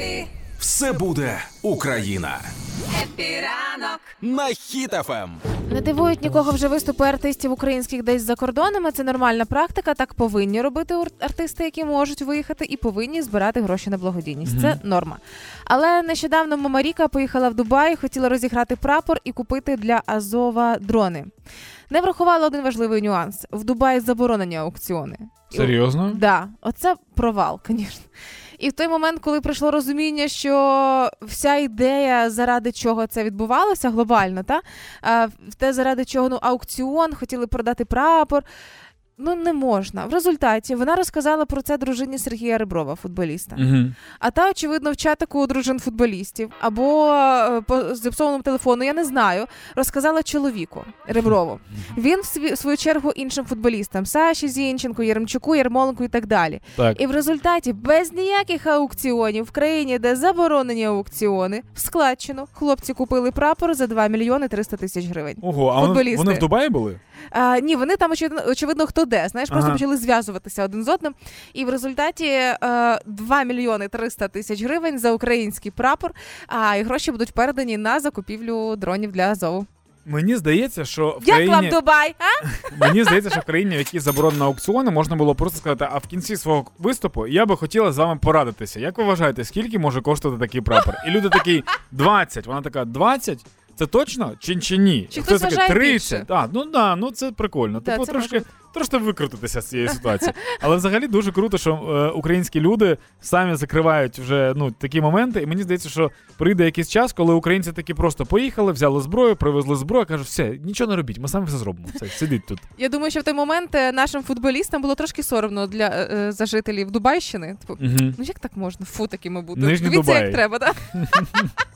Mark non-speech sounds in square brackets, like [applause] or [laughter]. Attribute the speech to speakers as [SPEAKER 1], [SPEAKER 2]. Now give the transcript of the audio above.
[SPEAKER 1] Happy,
[SPEAKER 2] Все буде Україна
[SPEAKER 1] Happy ранок.
[SPEAKER 2] на Хіт FM.
[SPEAKER 3] Не дивують нікого вже виступи артистів українських десь за кордонами. Це нормальна практика. Так повинні робити артисти, які можуть виїхати, і повинні збирати гроші на благодійність. Це норма. Але нещодавно Мама Ріка поїхала в Дубай, хотіла розіграти прапор і купити для Азова дрони. Не врахувала один важливий нюанс: в Дубаї заборонені аукціони.
[SPEAKER 4] Серйозно?
[SPEAKER 3] Да, оце провал, звісно. І в той момент, коли прийшло розуміння, що вся ідея, заради чого це відбувалося глобально, та в те, заради чого ну, аукціон, хотіли продати прапор. Ну не можна. В результаті вона розказала про це дружині Сергія Реброва, футболіста.
[SPEAKER 4] Угу.
[SPEAKER 3] А та, очевидно, в чатику у дружин футболістів або е, по зіпсованому телефону, я не знаю, розказала чоловіку Реброву. Він в сві- в свою чергу іншим футболістам Саші Зінченко, Єремчуку, Ярмоленку і так далі.
[SPEAKER 4] Так.
[SPEAKER 3] І в результаті без ніяких аукціонів в країні, де заборонені аукціони, в складчину хлопці купили прапор за 2 мільйони 300 тисяч гривень.
[SPEAKER 4] Ого, а вони, вони в Дубаї були?
[SPEAKER 3] А, ні, вони там очевидно, очевидно хто де. Знаєш, просто
[SPEAKER 4] Ага.
[SPEAKER 3] почали зв'язуватися один з одним. І в результаті е, 2 мільйони 300 тисяч гривень за український прапор. А і гроші будуть передані на закупівлю дронів для Азову.
[SPEAKER 4] Мені здається, що в
[SPEAKER 3] Як
[SPEAKER 4] країні...
[SPEAKER 3] вам Дубай? А? [laughs]
[SPEAKER 4] Мені здається, що в країні, в якій заборонено аукціони, можна було просто сказати, а в кінці свого виступу я би хотіла з вами порадитися. Як ви вважаєте, скільки може коштувати такий прапор? І люди такі 20. Вона така 20? Це точно? Чи, чи ні?
[SPEAKER 3] Чи хтось вважає
[SPEAKER 4] 30. А, ну да, ну це прикольно.
[SPEAKER 3] Да,
[SPEAKER 4] типу
[SPEAKER 3] це
[SPEAKER 4] трошки, трошки викрутитися з цієї ситуації. Але взагалі дуже круто, що е, українські люди самі закривають вже ну, такі моменти. І мені здається, що прийде якийсь час, коли українці таки просто поїхали, взяли зброю, привезли зброю, кажуть, все, нічого не робіть, ми самі все зробимо. Все, сидіть тут.
[SPEAKER 3] Я думаю, що в той момент е, нашим футболістам було трошки соромно для е, е, за жителів Дубайщини. Типу,
[SPEAKER 4] Угу.
[SPEAKER 3] ну як так можна? Фу, такими бути. Дивіться,
[SPEAKER 4] Дубай.
[SPEAKER 3] як треба, так? [laughs]